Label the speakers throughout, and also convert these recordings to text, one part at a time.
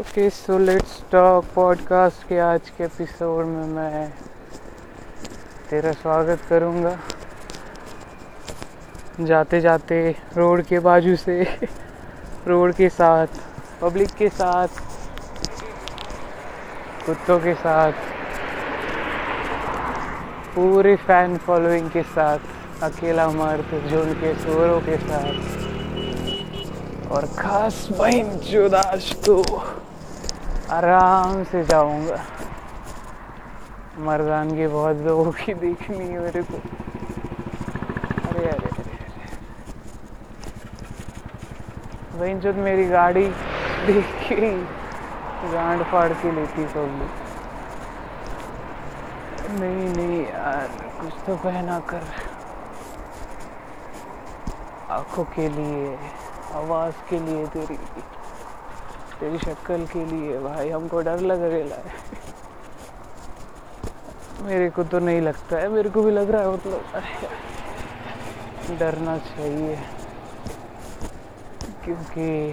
Speaker 1: Okay so let's talk podcast के आज के एपिसोड में मैं तेरा स्वागत करूँगा। जाते जाते रोड के बाजू से, रोड के साथ पब्लिक के साथ, कुत्तों के साथ, पूरे फ़ैन फॉलोइंग के साथ, अकेला मर्द झुंड के, शोरों के साथ। और खास बहन जुदाश तो आराम से जाऊँगा। मर्दानगी बहुत लोगों की देखनी है मेरे को। अरे अरे अरे वही जो मेरी गाड़ी देख के गांड फाड़ के लेती सब। नहीं नहीं यार, कुछ तो पहना कर। आँखों के लिए। आवाज़ के लिए तेरी तेरी शक्ल के लिए, भाई, हमको डर लग रहा है। मेरे को तो नहीं लगता है, मेरे को भी लग रहा है मतलब डरना चाहिए। क्योंकि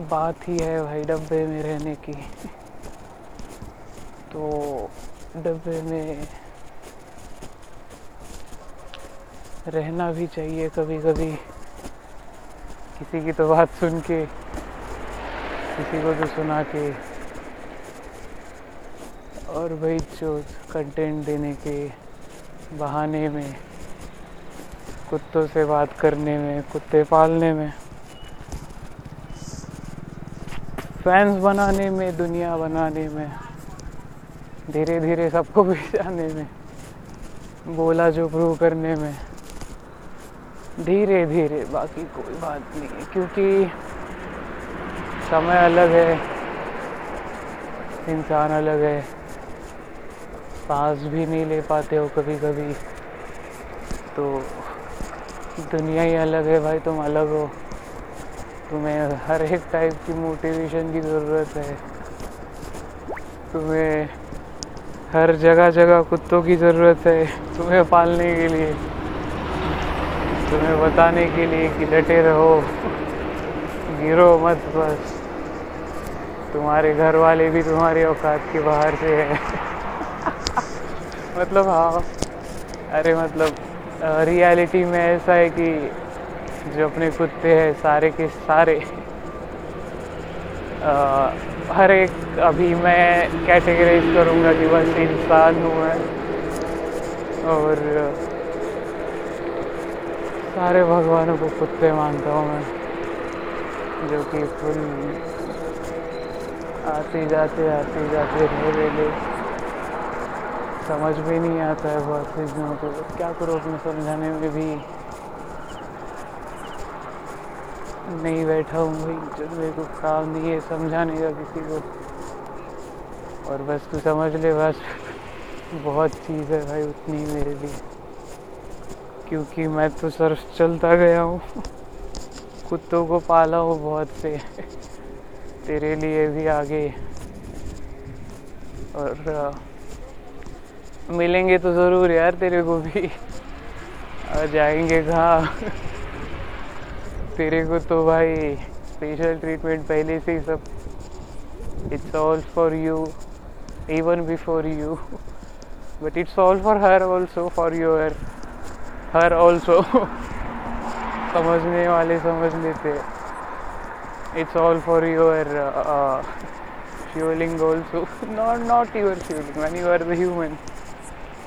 Speaker 1: बात ही है भाई डब्बे में रहने की। तो डब्बे में रहना भी चाहिए कभी कभी किसी की तो बात सुन के, किसी को तो सुना के। और भाई जो कंटेंट देने के बहाने में, कुत्तों से बात करने में, कुत्ते पालने में। फैंस बनाने में, दुनिया बनाने में धीरे धीरे सबको भी में, बोला जो प्रूव करने में। धीरे धीरे, बाकी कोई बात नहीं है क्योंकि समय अलग है, इंसान अलग है। सांस भी नहीं ले पाते हो कभी कभी तो दुनिया ही अलग है भाई, तुम अलग हो। तुम्हें हर एक टाइप की मोटिवेशन की ज़रूरत है। तुम्हें हर जगह जगह कुत्तों की ज़रूरत है, तुम्हें पालने के लिए। तुम्हें बताने के लिए कि डटे रहो। गिरो मत बस। तुम्हारे घर वाले भी तुम्हारे औकात के बाहर से है। मतलब हाँ। अरे मतलब रियलिटी में ऐसा है कि जो अपने कुत्ते हैं सारे के सारे। आ, हर एक अभी मैं कैटेगराइज करूँगा कि बस इंसान हूँ मैं। और सारे भगवानों को कुत्ते मानता हूँ मैं, जो कि फुल आते जाते आते जाते रहे ले समझ में नहीं आता है बहुत चीज़ों को। क्या करो अपने समझाने में भी? नहीं बैठा हूँ भाई जब मेरे को काम नहीं है, समझाने का किसी को। और बस तू समझ ले, बस। बहुत चीज़ है भाई, उतनी मेरे लिए। क्योंकि मैं तो सर चलता गया हूँ। कुत्तों को पाला हो बहुत से। तेरे लिए भी आगे। और आ, मिलेंगे तो ज़रूर यार तेरे को भी। और जाएँगे कहाँ? तेरे को तो भाई स्पेशल ट्रीटमेंट पहले से ही सब। It's all for you even before you but it's all for her also for your her also समझने वाले समझ लेते। It's all for your Shivling also not not your Shivling when you are the human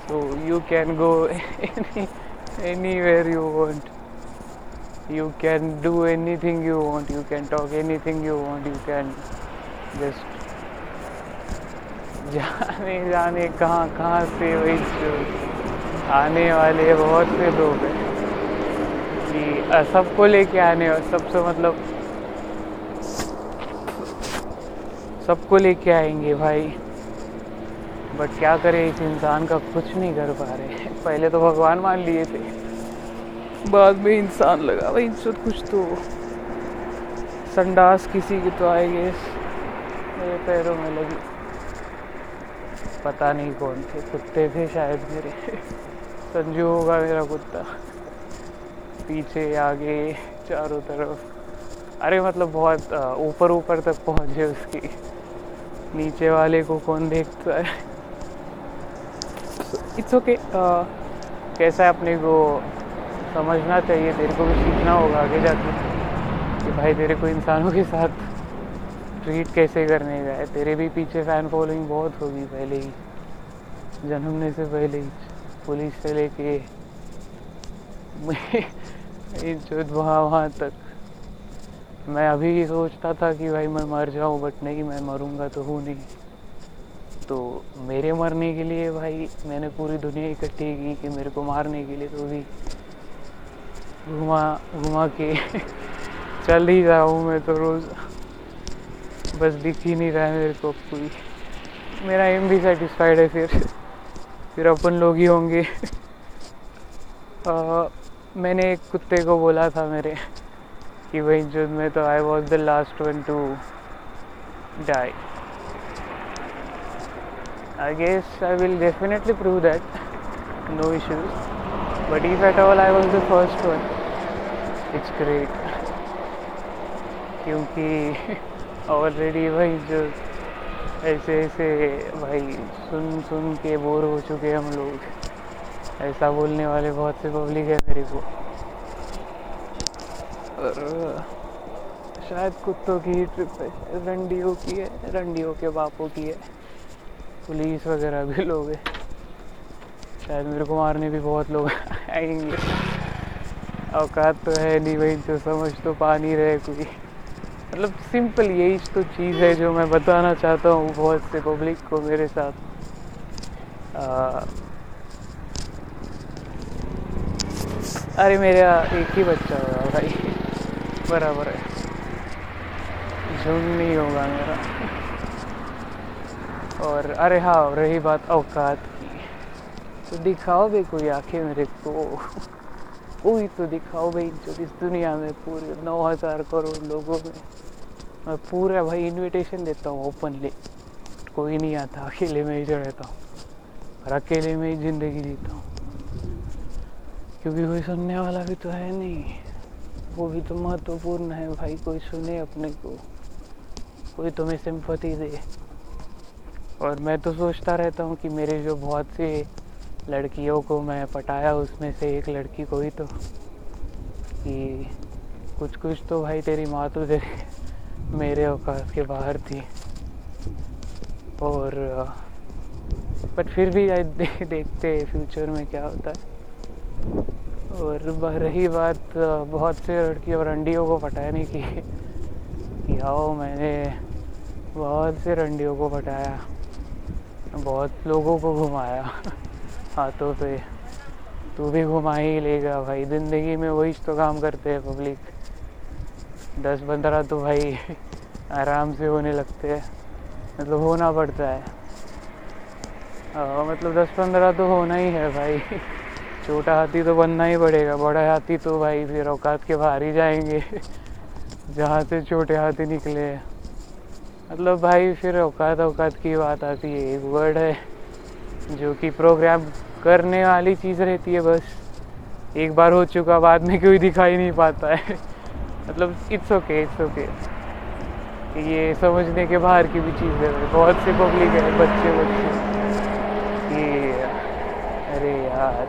Speaker 1: so you can go anywhere you want you can do anything you want you can talk anything you want you can just जाने जाने कहाँ कहाँ से वही आने वाले बहुत से लोग हैं। कि सबको लेके आने सबसे मतलब सबको लेके आएँगे भाई। बट क्या करें, इस इंसान का कुछ नहीं कर पा रहे पहले तो भगवान मान लिए थे। बाद में इंसान लगा, भाई सब कुछ तो संडास किसी की तो आएगी। मेरे पैरों में लगी। पता नहीं कौन थे, कुत्ते थे शायद मेरे। संजू होगा मेरा कुत्ता। पीछे, आगे, चारों तरफ़। अरे मतलब बहुत ऊपर ऊपर तक पहुँचे उसकी। नीचे वाले को कौन देखता है? इट्स ओके कैसा है अपने को समझना चाहिए? तेरे को भी सीखना होगा आगे जाके कि भाई तेरे को इंसानों के साथ ट्रीट कैसे करने का है तेरे भी पीछे फ़ैन फॉलोइंग बहुत होगी पहले ही। जन्मने से पहले ही। पुलिस से लेके वहाँ वहाँ तक। मैं अभी ही सोचता था कि भाई मैं मर जाऊँ बट नहीं, मैं मरूँगा तो हूँ नहीं। तो मेरे मरने के लिए भाई मैंने पूरी दुनिया इकट्ठी की कि मेरे को मारने के लिए तो भी घुमा घुमा के चल ही हूँ मैं तो रोज़। बस दिख ही नहीं रहा है मेरे को कोई। मेरा एम भी सेटिस्फाइड है फिर। फिर अपन लोग ही होंगे। आ, मैंने एक कुत्ते को बोला था मेरे कि भाई जो मैं तो I was the last one to die I guess I will definitely prove that no issues but if at all I was the first one it's great क्योंकि ऑलरेडी भाई जो ऐसे ऐसे भाई सुन सुन के बोर हो चुके हम लोग। ऐसा बोलने वाले बहुत से पब्लिक है मेरे को। और, शायद कुत्तों की ही ट्रिप है, रंडियों की है, रंडियों के बापों की है। पुलिस वगैरह भी लोग हैं। शायद मेरे को मारने भी बहुत लोग आएँगे। औकात तो है नहीं भाई, जो समझ तो पा नहीं रहे कोई। मतलब सिंपल यही तो चीज़ है जो मैं बताना चाहता हूँ बहुत से पब्लिक को मेरे साथ। आ, अरे मेरा एक ही बच्चा होगा भाई। बराबर है। झुंड नहीं होगा मेरा। और अरे हाँ रही बात औकात की। तो दिखाओ भी कोई आँखें मेरे को? कोई तो दिखाओ भाई, जो इस दुनिया में पूरे नौ हज़ार करोड़ लोगों में मैं पूरा भाई इनविटेशन देता हूँ ओपनली कोई नहीं आता, अकेले में ही रहता हूँ और अकेले में ही ज़िंदगी जीता हूँ। क्योंकि कोई सुनने वाला भी तो है नहीं। वो भी तो महत्वपूर्ण है भाई, कोई सुने अपने को। कोई तुम्हें सिंपति दे। और मैं तो सोचता रहता हूँ कि मेरे जो बहुत से लड़कियों को मैं पटाया उसमें से एक लड़की को ही तो। कि कुछ कुछ तो भाई तेरी माँ तो तेरे मेरे औकात के बाहर थी। और बट फिर भी दे, देखते फ्यूचर में क्या होता है। और रही बात बहुत से लड़की और अंडियों को पटाने की। कि आओ मैंने बहुत से रंडियों को पटाया बहुत लोगों को घुमाया। हाथों पे तू भी घुमा ही लेगा भाई। ज़िंदगी में वही तो काम करते हैं पब्लिक दस पंद्रह तो भाई आराम से होने लगते हैं। मतलब होना पड़ता है। आ, मतलब दस पंद्रह तो होना ही है भाई। छोटा हाथी तो बनना ही पड़ेगा। बड़ा हाथी तो भाई फिर औकात के बाहर ही जाएँगे। जहाँ से छोटे हाथी निकले मतलब भाई फिर औकात औकात की बात आती है। एक वर्ड है। जो कि प्रोग्राम करने वाली चीज़ रहती है बस। एक बार हो चुका, बाद में कोई दिखाई नहीं पाता है। मतलब इट्स ओके इट्स ओके ये समझने के बाहर की भी चीज़ है। बहुत से पब्लिक है, बच्चे बच्चे। कि अरे यार।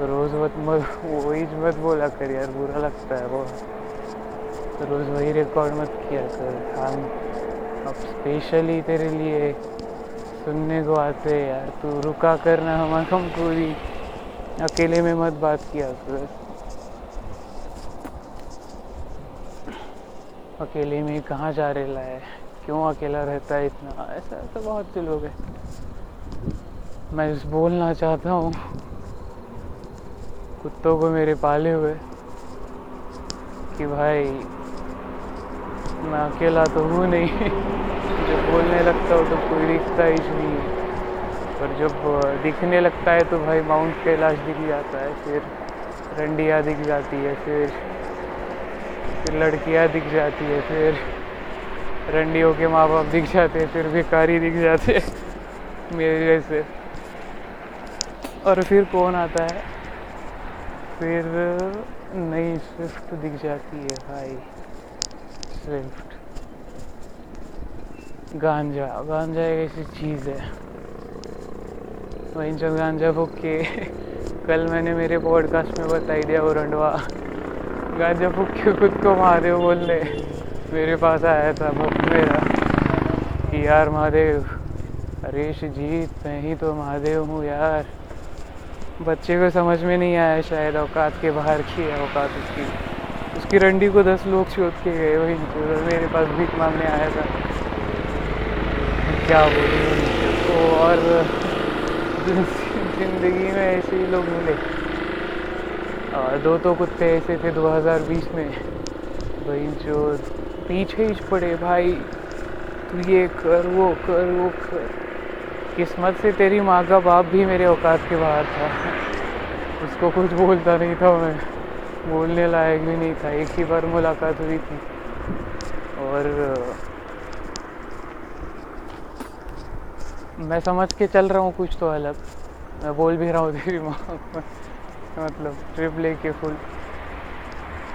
Speaker 1: रोज़ मत मत वही मत बोला कर यार, बुरा लगता है तो रोज़ वही रिकॉर्ड मत किया कर। हम अब स्पेशली तेरे लिए सुनने को आते यार, तू रुका करना हम हमको भी अकेले में मत बात किया कर। अकेले में कहाँ जा रहे है? क्यों अकेला रहता है इतना? ऐसा ऐसा बहुत से लोग हैं। मैं बोलना चाहता हूँ। कुत्तों को मेरे पाले हुए कि भाई, मैं अकेला तो हूँ नहीं। बोलने लगता हूँ तो कोई दिखता ही नहीं है। पर जब दिखने लगता है तो भाई माउंट कैलाश दिख जाता है, फिर रंडिया दिख जाती है, फिर फिर लड़कियाँ दिख जाती है, फिर रंडियों के माँ बाप दिख जाते हैं, फिर भिकारी दिख जाते हैं, मेरे जैसे। और फिर कौन आता है? फिर नई स्विफ्ट दिख जाती है भाई। स्विफ्ट गांजा गांजा एक ऐसी चीज़ है। वहीं जो गांजा फूक के कल मैंने मेरे पॉडकास्ट में बताई दिया वो रंडवा। गांजा फूक के खुद को महादेव बोल बोलने मेरे पास आया था मुफ़्त मेरा। कि यार महादेव हरीश जीत, मैं ही तो महादेव हूँ यार। बच्चे को समझ में नहीं आया शायद, औकात के बाहर की है, औकात उसकी। उसकी रंडी को दस लोग शोध के गए, वही मेरे पास भीख मांगने आया था। क्या बोलूँ? तो और ज़िंदगी में ऐसे ही लोग मिले। और दो तो कुत्ते ऐसे थे 2020 में। भाई जो पीछे ही पड़े। भाई, तू ये कर, वो कर वो कर। किस्मत से तेरी माँ का बाप भी मेरे औकात के बाहर था। उसको कुछ बोलता नहीं था मैं। बोलने लायक भी नहीं था। एक ही बार मुलाकात हुई थी। और मैं समझ के चल रहा हूँ कुछ तो अलग। मैं बोल भी रहा हूँ तेरी माँ मतलब ट्रिप लेके फुल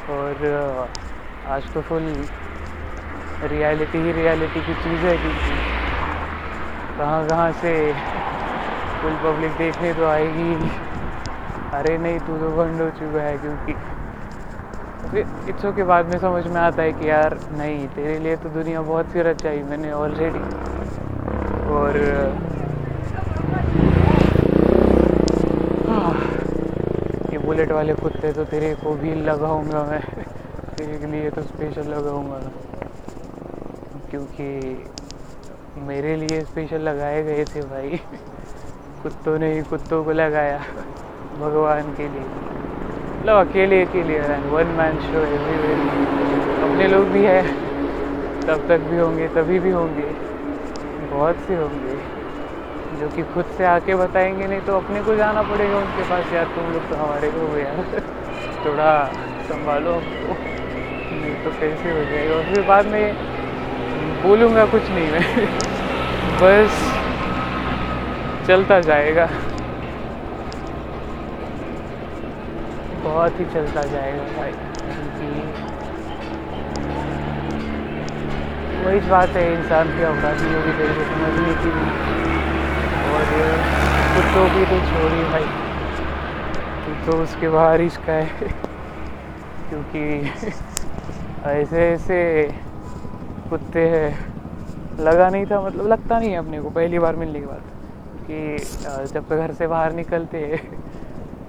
Speaker 1: और आज तो फुल रियलिटी ही रियलिटी की चीज़ है क्योंकि कहाँ कहाँ से फुल पब्लिक देखने तो आएगी। अरे नहीं, तू तो बंद हो चुका है क्योंकि इट्सो के बाद में समझ में आता है कि यार, नहीं, तेरे लिए तो दुनिया बहुत सी रचाई मैंने ऑलरेडी और ये बुलेट वाले कुत्ते तो तेरे को भी लगाऊँगा मैं। तेरे के लिए तो स्पेशल लगाऊँगा क्योंकि मेरे लिए स्पेशल लगाए गए थे भाई। कुत्तों ने ही कुत्तों को लगाया भगवान के लिए। मतलब अकेले अकेले वन मैन शो एवरीवेयर अपने लोग भी है, तब तक भी होंगे, तभी भी होंगे। बहुत से होंगे, जो कि खुद से आके बताएँगे, नहीं तो अपने को जाना पड़ेगा उनके पास, यार, तुम लोग तो हमारे हो यार, थोड़ा संभालो हमको, नहीं तो कैसे हो जाएगा? और फिर बाद में बोलूँगा कुछ नहीं मैं, बस चलता जाएगा। बहुत ही चलता जाएगा भाई वही बात है, इंसान की औकाती होगी को समझने की भी और कुत्तों की तो छोड़ी भाई। तू उसके बाहर ही इसका है, क्योंकि ऐसे ऐसे कुत्ते हैं। लगा नहीं था मतलब लगता नहीं है अपने को, पहली बार मिलने के बाद, कि जब घर से बाहर निकलते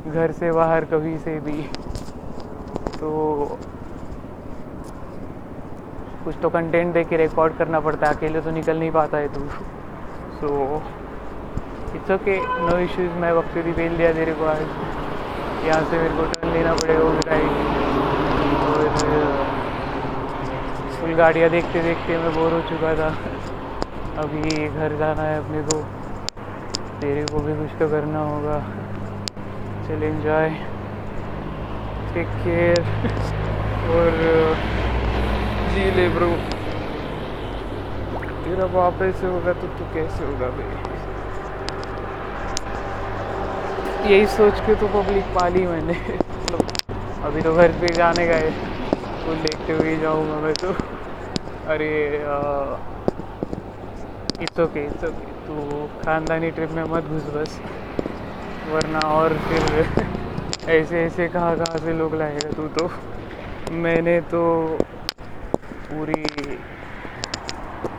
Speaker 1: घर से बाहर कभी से भी। तो कुछ तो कंटेंट दे के रिकॉर्ड करना पड़ता है, अकेले तो निकल नहीं पाता है तू। So it's okay no issues मैं वक्त भी बेल दिया तेरे को आज। यहाँ से मेरे को टर्न लेना पड़ेगा वो राइड और फुल गाड़ियाँ देखते देखते मैं बोर हो चुका था। अभी घर जाना है अपने को। तेरे को भी कुछ तो करना होगा। चल एंजॉय टेक केयर और जी ले ब्रो। तेरा बाप ऐसे होगा तो तू कैसे होगा भाई यही सोच के तो पब्लिक पाली मैंने। अभी तो घर पे जाने का तो देखते हुए जाऊँगा मैं तो। अरे इट्स ओके इट्स ओके तू ख़ानदानी ट्रिप में मत घुस बस, वरना और फिर ऐसे ऐसे कहाँ कहाँ से लोग लाएगा तू तो। मैंने तो पूरी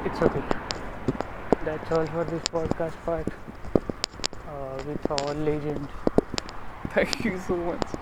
Speaker 1: it's okay that's all for this podcast part with all legend thank you so much